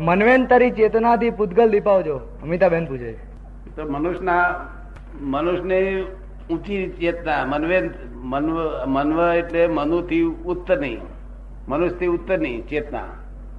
મનવેંતરી ચેતનાથી પૂતગલ દીપાવજો. અમિતાબેન પૂછે તો મનુષ્યના મનુષ્યની ઊંચી ચેતના મનવે મનવ મનવ એટલે મનુથી ઉત્તરની મનુષ્યથી ઉત્તરની ચેતના.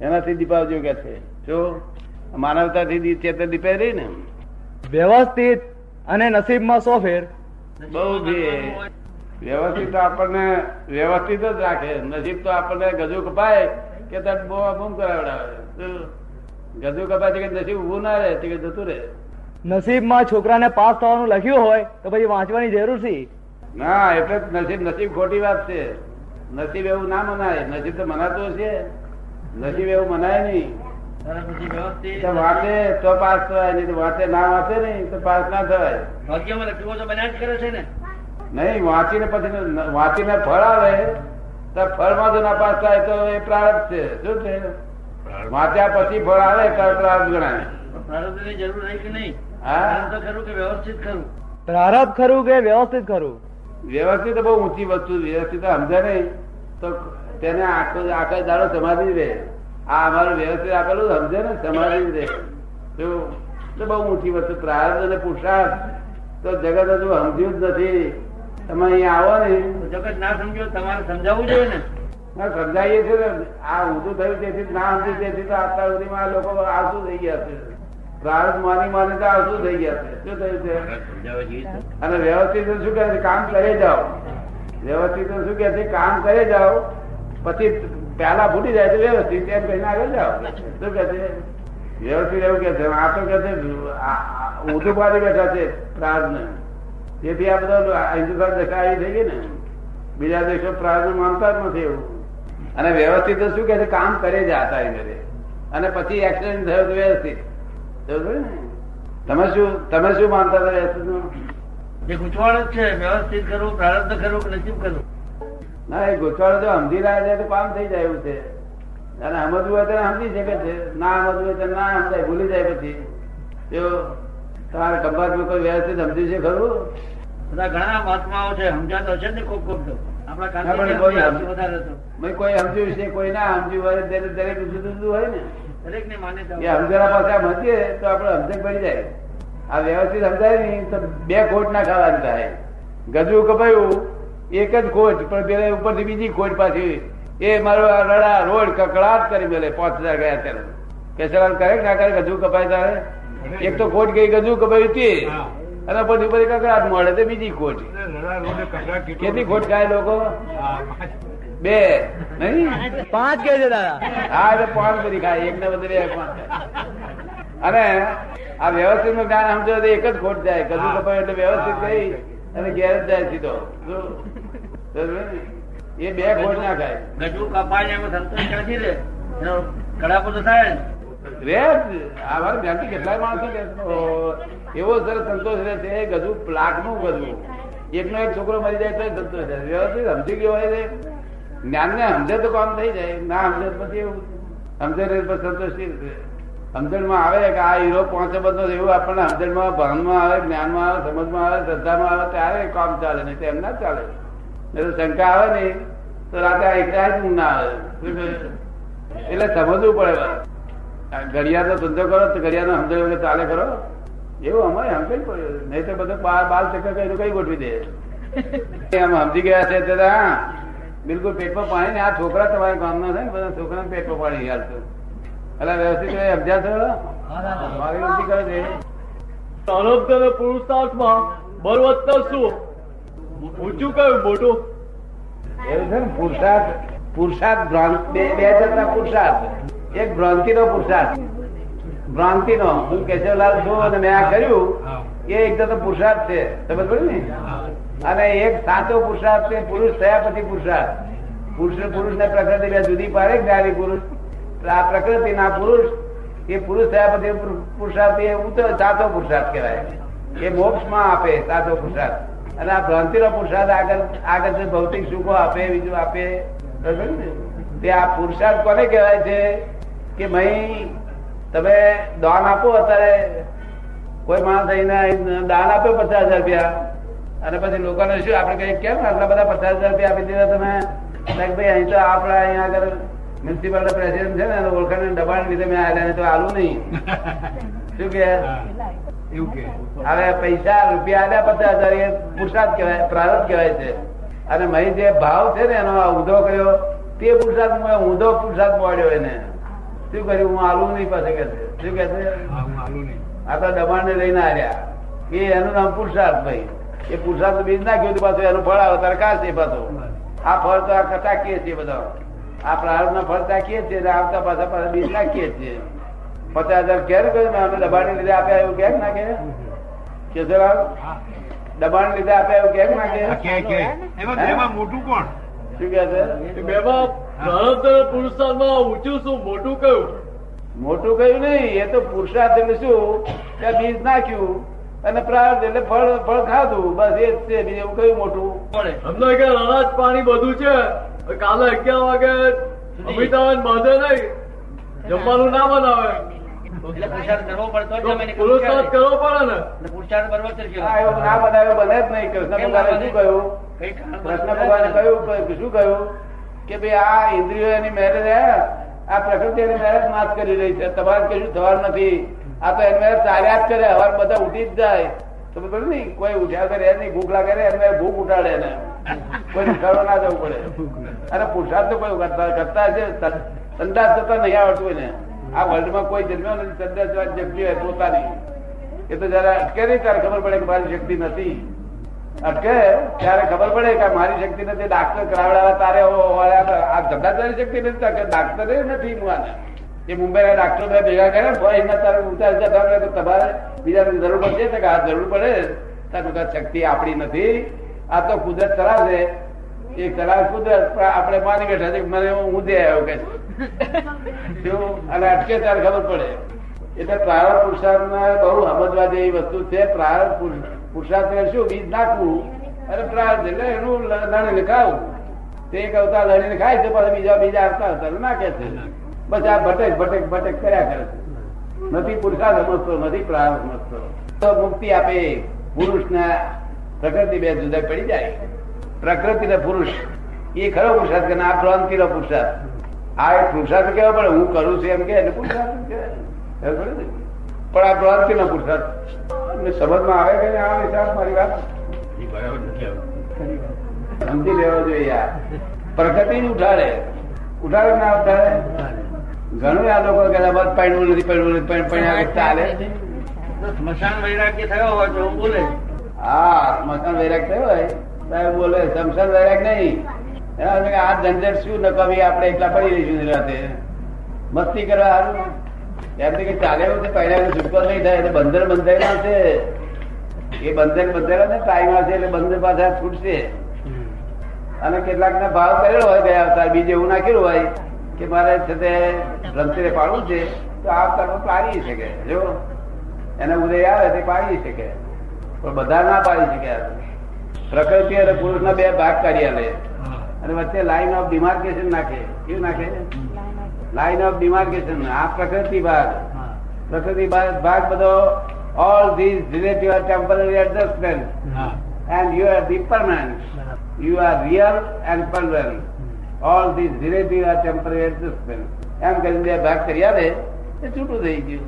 એનાથી દીપાવજો કે છે. જો માનવતાથી ચેતન દીપાઈ રહી ને? વ્યવસ્થિત અને નસીબમાં સો ફેર. બહુ વ્યવસ્થિત આપણને વ્યવસ્થિત જ રાખે. નસીબ તો આપણને ગજુ કપાય કે તને બહુ બૂમ કરાવડાવે? ગજુ કપાય છે કે નસીબ ઉભું ના રહે તે કે જતું રહે. નસીબમાં છોકરાને પાસ થવાનું લખ્યું હોય તો પછી વાંચવાની જરૂર છે ના એટલે નસીબ નસીબ ખોટી વાત છે. નસીબ એવું ના મનાય. નસીબ તો મનાતું છે. નસીબ એવું મનાય નહીં. વાંચે તો પાસ થવાય નહીં વાંચે ના વાંચે નહીં તો પાસ ના થવાય ભાગ્યમાં લખ્યું તો જ કરે છે ને. નહીં વાંચીને પછી વાંચીને ફળ આવે. તો ફળમાં જો ના પાસ થાય તો એ પ્રારંભ છે. શું છે? વાંચ્યા પછી ફળ આવે તો પ્રારબ્ધ ગણાય પ્રારબ્ધની જરૂર રહી કે નહીં? હા. તો ખરું કે વ્યવસ્થિત ખરું? પ્રારબ્ધ ખરું કે વ્યવસ્થિત ખરું? વ્યવસ્થિત બહુ ઊંચી વસ્તુ વ્યવસ્થિત સમજે નહીં. તો તેને આખો આખો દાડો સમાધિ રહે. આ અમારું વ્યવસ્થિત આપેલું સમજે ને? સમાધિ રહે. તો બહુ ઊંચી વસ્તુ. પ્રારબ્ધ અને પુરુષાર્થ તો જગત હજુ સમજ્યું જ નથી. તમે અહીંયા આવો ને. જગત ના સમજો તમારે સમજાવવું જોઈએ ને? ના સમજાવીએ છે ને. આ ઊંધું થયું તેથી ના સમજ્યું તેથી તો અત્યાર સુધીમાં આ લોકો આસુ થઈ ગયા છે. પ્રારબ્ધ માની માની તો આસુ થઈ ગયા છે. શું થયું છે. અને વ્યવસ્થિત શું કહે છે? કામ કરે જાઓ. વ્યવસ્થિત શું કહે છે? કામ કરે જાઓ. પછી પેલા ફૂટી જાય તો વ્યવસ્થિત. એમ કહીને આગળ જાઓ. શું કહે છે? વ્યવસ્થિત એવું કે છે. આ તો કે છે ઊંધું પાડી બેઠા છે પ્રાર્થને તેથી આ બધા હિન્દુસ્તાન દેખાય થઈ ગઈ ને. બીજા દેશો પ્રાર્થને માનતા જ નથી એવું. અને વ્યવસ્થિત શું કે છે? કામ કરે જ હતા એ ઘરે અને પછી એક્સિડન્ટ થયો તો વ્યવસ્થિત. સમજો? તમે શું તમે શું માનતા હતા વ્યવસ્થિતમાં જે ગૂંચવાડ જ છે. વ્યવસ્થિત કરવું પ્રારબ્ધ કરવું કે નસીબ કરવું? ના એ ગોચવાડો જો સમજી રહ્યા છે તો કામ થઈ જાય એવું છે. અને સમજવું હોય તો સમજી શકે છે. ના સમજવું હોય તો ના સમજાય ભૂલી જાય પછી. જો તમારા કંપાસમાં કોઈ વ્યવસ્થિત સમજ્યું છે ખરું? બધા ઘણા મહાત્માઓ છે સમજાતો છે ને કોક કોક તો. કોઈ સૌથી વધારે તો ભાઈ કોઈ સમજ્યું છે કોઈ ના સમજ્યું હોય દરેક દરેક જુદું જુદું હોય ને? દરેકની માન્યતા સમજણા પાસે આ સમજીએ તો આપણે સમજણ પડી જાય. આ વ્યવસ્થિત સમજાય નહીં તો બે ખોટ ના ખાવાની થાય. ગજુ કપાયું એક જ ખોટ પણ પેલા ઉપરથી બીજી ખોટ પાછી. એ મારો રડા રોડ કકડાટ કરી મેલે પાંચ હજાર ગયા ત્યારે. પેસરાલ કરે ના કરે ગજુ કપાય તારે? એક તો ખોટ ગઈ ગજુ કપાયું તે. અને પછી પછી કકડાટ મળે તો બીજી ખોટ. કેટલી ખોટ ખાય લોકો? બે. નહીં? પાંચ કે છે દાદા. હા એટલે પાંચ બધી ખાય. એક ને બદલે અને આ વ્યવસ્થિતનું જ્ઞાન સમજો તો એક જ ખોટ જાય. કદું કપાય એટલે વ્યવસ્થિત કહી અને ઘેર જ જાય સીધો? એ બે ખોટ ના ખાય. ગજુ કપાય એમાં સંતોષ નથી રે એનો કડાકો તો થાય ને. રે જ. આ મારા જ્ઞાનથી કેટલાય માણસો એવો સરસ સંતોષ રહે છે ગજુ લાખનું ગજુ એકનો એક છોકરો મરી જાય તો સંતોષ રહે. વ્યવસ્થિત સમજી ગયો હોય જ્ઞાન ને સમજે તો કામ થઈ જાય. ના સમજે પછી એવું. સમજે નહીં સંતોષ? સમજણમાં આવે કે આ હીરો પહોંચે બધો એવું આપણને સમજણમાં ભાનમાં આવે, જ્ઞાનમાં આવે, સમજમાં આવે, શ્રદ્ધામાં આવે, ત્યારે કામ ચાલે નહીં એમ ના ચાલે. તો શંકા આવે ને તો રાતે એકલા જ ના આવે. એટલે સમજવું પડે ઘડિયાળનો ધંધો કરો તો ઘડિયાળનો સમજણ વગર ચાલે કરો? એવું અમારે સમજણ પડ્યું નહીં તો બધું બાર બાર ચક્કર કઈ કઈ ગોઠવી દે? આમ સમજી ગયા છે તો હા. બિલકુલ પેટમાં પાણી ને આ છોકરા તમારા ગામના છે ને બધા છોકરા પેટમાં પાણી હાલતું. એટલે વ્યવસ્થિત સમજ્યા છો? મારી નથી કરે છે. પ્રારબ્ધ અને પુરુષાર્થમાં બળવત્તર શું ઊંચું કયું મોટું? એવું છે ને પુરુષાર્થ પુરુષાર્થ ભ્રાંત બે બે જાતના પુરુષાર્થ. એક ભ્રાંતિ નો પુરુષાર્થ. ભ્રાંતિ નો હું કેશવલાલ છું અને મેં આ કર્યું. એ એકદમ પુરુષાર્થ છે. તમે કહ્યું ને? અને એક સાચો પુરુષાર્થ છે પુરુષ થયા પછી પુરુષાર્થ. પુરુષ પુરુષ ને પ્રકૃતિ બે જુદી પાડે જ્ઞાની પુરુષ? આ પ્રકૃતિ ના પુરુષ એ પુરુષ થયા પછી પુરુષાર્થ એ ઉત્તર સાચો પુરુષાર્થ કહેવાય. એ મોક્ષમાં આપે સાચો પુરુષાર્થ. અને આ ભ્રાંતિ નો પુરુષાર્થ આગળ આગળ જે ભૌતિક સુખો આપે બીજું આપે. ને? તે આ પુરુષાર્થ કોને કહેવાય છે? કે ભાઈ તમે દાન આપો અત્યારે. કોઈ માણસ આઈને દાન આપ્યો પચાસ હજાર રૂપિયા. અને પછી લોકોને શું આપણે કઈ કેમ આટલા બધા પચાસ હજાર રૂપિયા આપી દીધા તમે? ભાઈ અહીં તો આપણા અહીંયા આગળ મ્યુનિસિપાલ પ્રેસિડેન્ટ છે ને એનો ઓળખાણ દબાણ લીધે મેં આવ્યા તો આલું નહીં. શું કે? એવું કે. હવે પૈસા રૂપિયા આવ્યા પચાસ હજાર એ પુરસાદ કહેવાય પ્રારંભ કહેવાય છે. અને મહી જે ભાવ છે ને એનો આ ઊંધો કર્યો તે પુરસાદમાં ઊંધો પુરસાદ મળ્યો એને. શું કર્યું હું આલુ નહીં પાસે કે છે. શું કે છે? હા હું આલું નહીં. આ તો દબાણ ને લઈને આવ્યા એ એનું નામ પુરુષાર્થ ભાઈ. એ પુરુષાર્થ બીજ નાખ્યું હતું પાછું એનું ફળ આવે તરકાશ છે પાછું. આ ફળ તો આ તાકીએ છીએ બધા. આ પ્રારંભ ના ફળ તાકીએ છીએ ને આવતા પાછા પાછા બીજ નાખીએ છીએ. પચાસ હજાર ક્યારે કહ્યું મેં અમે દબાણ લીધે આપ્યા એવું કેમ ના કે કેશવરાવ દબાણ લીધે આપ્યા એવું કેમ ના આ કે કે. કે એમાં બેમાં મોટું કોણ? શું કે છે બેમાં પ્રારબ્ધ પુરુષાર્થમાં ઊંચું શું મોટું કયું? મોટું કયું નહીં એ તો પુરુષાર્થ એટલે શું? કે બીજ નાખ્યું અને પ્રાર્થ એટલે ફળ ફળ ખાધું બસ એ જ છે બીજું એવું કયું મોટું? અમને કે અનાજ પાણી બધું છે કાલે અગિયાર વાગે અમિતાભ બાંધે નહીં જમવાનું ના બનાવે. એટલે પુરુષાર્થ કરવો પડતો જ તો જમે ને પુરુષાર્થ કરવો પડે ને. એટલે પુરુષાર્થ બરોબર જ આ ના બનાવ્યો બને જ નહીં કૃષ્ણ ભગવાને શું કહ્યું? કૃષ્ણ ભગવાને કહ્યું શું કહ્યું? કે ભાઈ આ ઇન્દ્રિયો એની મેરેજ આ પ્રકૃતિ એની મેરેજ નાશ કરી રહી છે. તમારે કશું થવાનું નથી. આ તો એની ચાલ્યા જ કરે. હવે બધા ઉઠી જ જાય. તો બધું નહીં કોઈ ઉઠ્યા કરે નહીં. ભૂખ લાગે એને ભૂખ ઉઠાડે ને કોઈ ઉઠાડો ના જવું પડે. અને પુરુષાર્થ તો કોઈ કરતા કરતા છે સંદાસ થતા નહીં આવડતું એને. આ વર્લ્ડમાં કોઈ જન્મ્યો નથી સંદાસ જવાની શક્તિ હોય પોતાની એ તો જયારે અટકે નહીં, ત્યારે ખબર પડે કે મારી શક્તિ નથી. અટકે, ત્યારે ખબર પડે કે મારી શક્તિ નથી ડાક્ટર કરાવડાવે તારે આ તારી શક્તિ નથી ડાક્ટર નથી મુઆને એ મુંબઈના ડાક્ટર બે ભેગા કરે ભાઈ એમના તારે ઉતાર હોય તો તમારે બીજાની જરૂર પડશે કે આ જરૂર પડે. તારું શક્તિ આપણી નથી. આ તો કુદરત ચલાવશે એ ચલાવે કુદરત, પણ આપણે માની બેઠા છે મને હું દે આવ્યો કે અને અટકે ત્યારે ખબર પડે. એટલે પ્રારંભ પુરુષાર્થ બહુ સમજવા જેવી વસ્તુ છે. પ્રારંભ પુરુષાર્થ શું? બીજ નાખવું. અને પ્રારંભ એટલે એનું લણીને ખાવું તે એક અવતાર લણીને ખાય છે, પછી બીજા બીજા આવતા અવતાર નાખે છે. બસ આ ભટેક ભટેક ભટેક કર્યા કરે છે. નથી પુરુષાર્થ સમજતો નથી પ્રારંભ સમજતો તો મુક્તિ આપે. પુરુષ ને પ્રકૃતિ બે જુદા પડી જાય. પ્રકૃતિ ને પુરુષ. એ ખરો પુરુષાર્થ કે ના ભ્રાંતિ નો પુરુષાર્થ. આ એક પુરુષાર્થ કેવો પડે હું કરું છું એમ કે પુરુષાર્થ? પણ આ ભ્રાંતિ નો પુરુષાર્થ સમજમાં આવે કે આ હિસાબ મારી વાત. સમજી લેવો જોઈએ યાર પ્રકૃતિ જ ઉઠાડે ઉઠાડે ના ઉઠાડે? ઘણું આ લોકો કે બસ પડવું નથી પડવું નથી પણ ચાલે. સ્મશાન વૈરાગ્ય થયો હોય તો બોલે. હા સ્મશાન વૈરાગ થયો હોય. સાહેબ બોલે સ્મશાન વૈરાગ નહીં. આ ઝંઝટ શું? નકામી આપણે એકલા પડી રહીશું રાતે મસ્તી કરવા સારું એમ કે ચાલે એવું છે પહેલા છૂટકો નહીં થાય, એટલે બંધન બંધાયેલા છે. એ બંધન બંધાયેલા ને ટાઈમ આવશે એટલે બંધન પાછા છૂટશે. અને કેટલાક ને ભાવ કરેલો હોય ગયા અવતાર, બીજે એવું નાખેલું હોય કે મારે છે તે રમતીને પાડવું છે, તો આ અવતારમાં પાડી શકે, જો. એને ઉદય આવે તે પાડી શકે. પણ બધા ના પાડી શકે પ્રકૃતિ અને પુરુષના બે ભાગ કાઢી લે અને વચ્ચે લાઈન ઓફ ડિમાર્કેશન નાખે. કેવું નાખે? લાઈન ઓફ ડિમાર્કેશન આ પ્રકૃતિ ભાગ. પ્રકૃતિ ભાગ બધો all this relative are temporary adjustment and you are the permanent you are real and permanent all this relative are temporary એમ કરીને બે ભાગ કરી આવે એ છૂટું થઈ ગયું.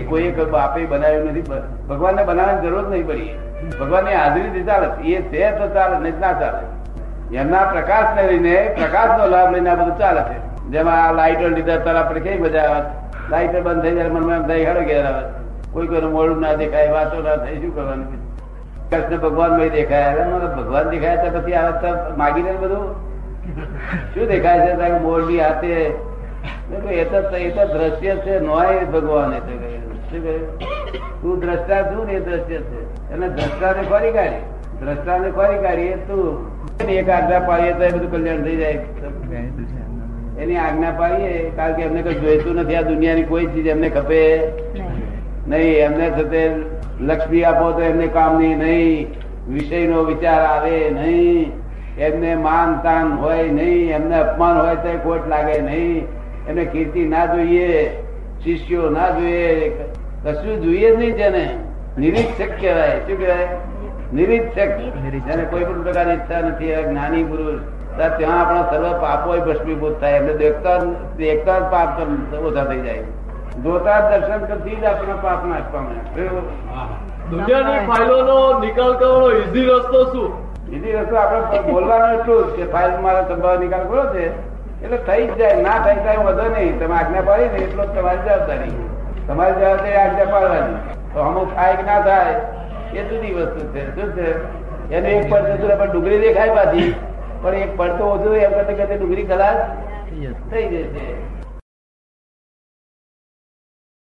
કોઈ આપે બનાવ્યું નથી. ભગવાનને બનાવવાની જરૂર નહીં પડી. ભગવાનની હાજરીથી ચાલે એ છે તો ચાલે નહીં ના ચાલે. એમના પ્રકાશ ને લઈને પ્રકાશ નો લાભ લઈને આ બધું ચાલે છે. જેમાં આ લીધા ત્યારે આપણે કઈ મજા આવે? લાઈટો બંધ થઈ જાય, મનમાં એમ થાય, હેડો ઘેર આવે. કોઈ કોઈનું મોડું ના દેખાય, વાતો ના થાય, શું કરવાનું કૃષ્ણ ભગવાનમાં દેખાય ભગવાન દેખાય તો પછી આવે માગીને બધું? શું દેખાય છે? તારે મોરબી હાથે દ્રશ્ય છે, નોય ભગવાન. તું દ્રષ્ટા છું ને એ દ્રશ્ય છે. એને દ્રષ્ટા ને ખોરી કાઢી. દ્રષ્ટા ને ખોરી કાઢી તું એક આજ્ઞા પાડીએ તો બધું કલ્યાણ થઈ જાય. એની આજ્ઞા પાડીએ, કારણ કે એમને કઈ જોઈતું નથી, આ દુનિયાની કોઈ ચીજ એમને ખપે નહીં. એમને થતે લક્ષ્મી આપો તો એમને કામની નહીં, વિષયનો વિચાર આવે નહીં. એમને માન તાન હોય નહીં, એમને અપમાન હોય તો ખોટ લાગે નહીં. એમને કીર્તિ ના જોઈએ શિષ્યો ના જોઈએ કશું જોઈએ જ નહીં તેને. નિરીક્ષક કહેવાય. શું કહેવાય? નિરીક્ષક. જેને કોઈ પણ પ્રકારની ઈચ્છા નથી. જ્ઞાની પુરુષ. ત્યાં આપણા સર્વ પાપો ભસ્મીભૂત થાય. એટલે દેખતા દેખતા જ પાપ ઓછા થઈ જાય. જોતા દર્શન કરતી જ આપણા પાપ નાશ પામે? દુનિયાની ફાઇલોનો નિકાલ કરવાનો ઈઝી રસ્તો શું? ઈઝી રસ્તો આપણે બોલવાનો એટલું કે ફાઇલ મારા સંભાવ નિકાલ કરો છે. એટલે થઈ જ જાય ના થઈ જાય વધો નહીં. તમે આજ્ઞા પાડી ને એટલો તમારી જવાબદારી તમારી જવાબદારી આજ્ઞા પાડવાની. તો અમુક થાય કે ના થાય એ જુદી વસ્તુ છે. શું છે? એને એક પડતો જતું પણ ડુંગળી દેખાય પાછી. પણ એક પડતો ઓછો ઓછું એમ કરતા કરતા ડુંગળી ખલાસ થઈ જશે.